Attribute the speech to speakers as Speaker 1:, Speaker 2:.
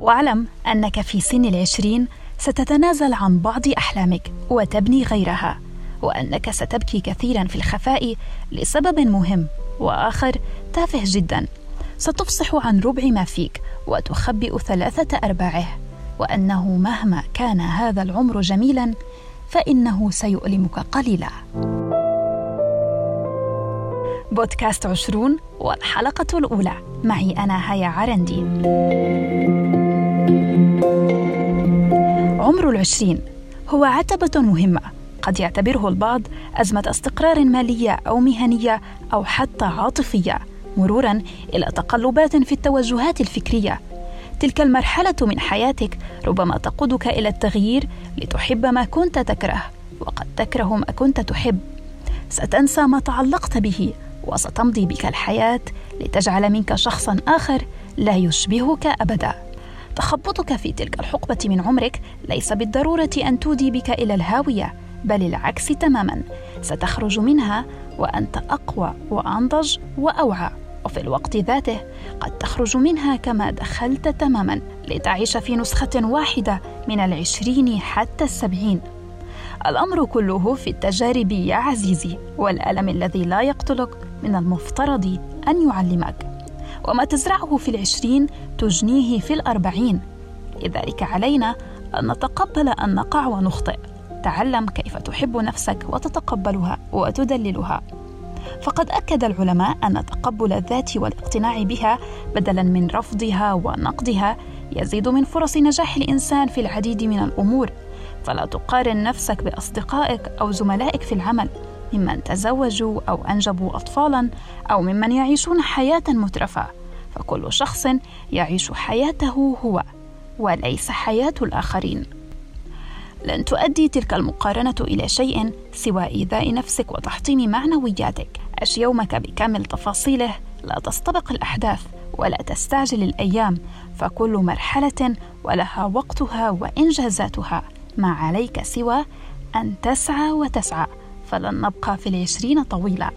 Speaker 1: واعلم أنك في سن العشرين ستتنازل عن بعض أحلامك وتبني غيرها وأنك ستبكي كثيرا في الخفاء لسبب مهم وآخر تافه جدا. ستفصح عن ربع ما فيك وتخبئ ثلاثة أرباعه وأنه مهما كان هذا العمر جميلا فإنه سيؤلمك قليلا. بودكاست عشرون والحلقة الأولى. معي أنا هيا عرندي. عمر العشرين هو عتبة مهمة. قد يعتبره البعض أزمة استقرار مالية أو مهنية أو حتى عاطفية مرورا إلى تقلبات في التوجهات الفكرية. تلك المرحلة من حياتك ربما تقودك إلى التغيير لتحب ما كنت تكره وقد تكره ما كنت تحب. ستنسى ما تعلقت به وستمضي بك الحياة لتجعل منك شخصا آخر لا يشبهك أبدا. تخبطك في تلك الحقبة من عمرك ليس بالضرورة أن تودي بك إلى الهاوية بل العكس تماما. ستخرج منها وأنت أقوى وأنضج وأوعى وفي الوقت ذاته قد تخرج منها كما دخلت تماما لتعيش في نسخة واحدة من العشرين حتى السبعين. الأمر كله في التجارب يا عزيزي والألم الذي لا يقتلك من المفترض أن يعلمك. وما تزرعه في العشرين تجنيه في الأربعين. لذلك علينا أن نتقبل أن نقع ونخطئ. تعلم كيف تحب نفسك وتتقبلها وتدللها. فقد أكد العلماء أن تقبل الذات والاقتناع بها بدلا من رفضها ونقدها يزيد من فرص نجاح الإنسان في العديد من الأمور. فلا تقارن نفسك بأصدقائك أو زملائك في العمل ممن تزوجوا أو أنجبوا اطفالا أو ممن يعيشون حياة مترفه فكل شخص يعيش حياته هو وليس حياة الآخرين. لن تؤدي تلك المقارنة إلى شيء سوى إيذاء نفسك وتحطيم معنوياتك. عش يومك بكامل تفاصيله. لا تستبق الأحداث ولا تستعجل الأيام. فكل مرحلة ولها وقتها وإنجازاتها. ما عليك سوى أن تسعى وتسعى فلن نبقى في العشرين طويلة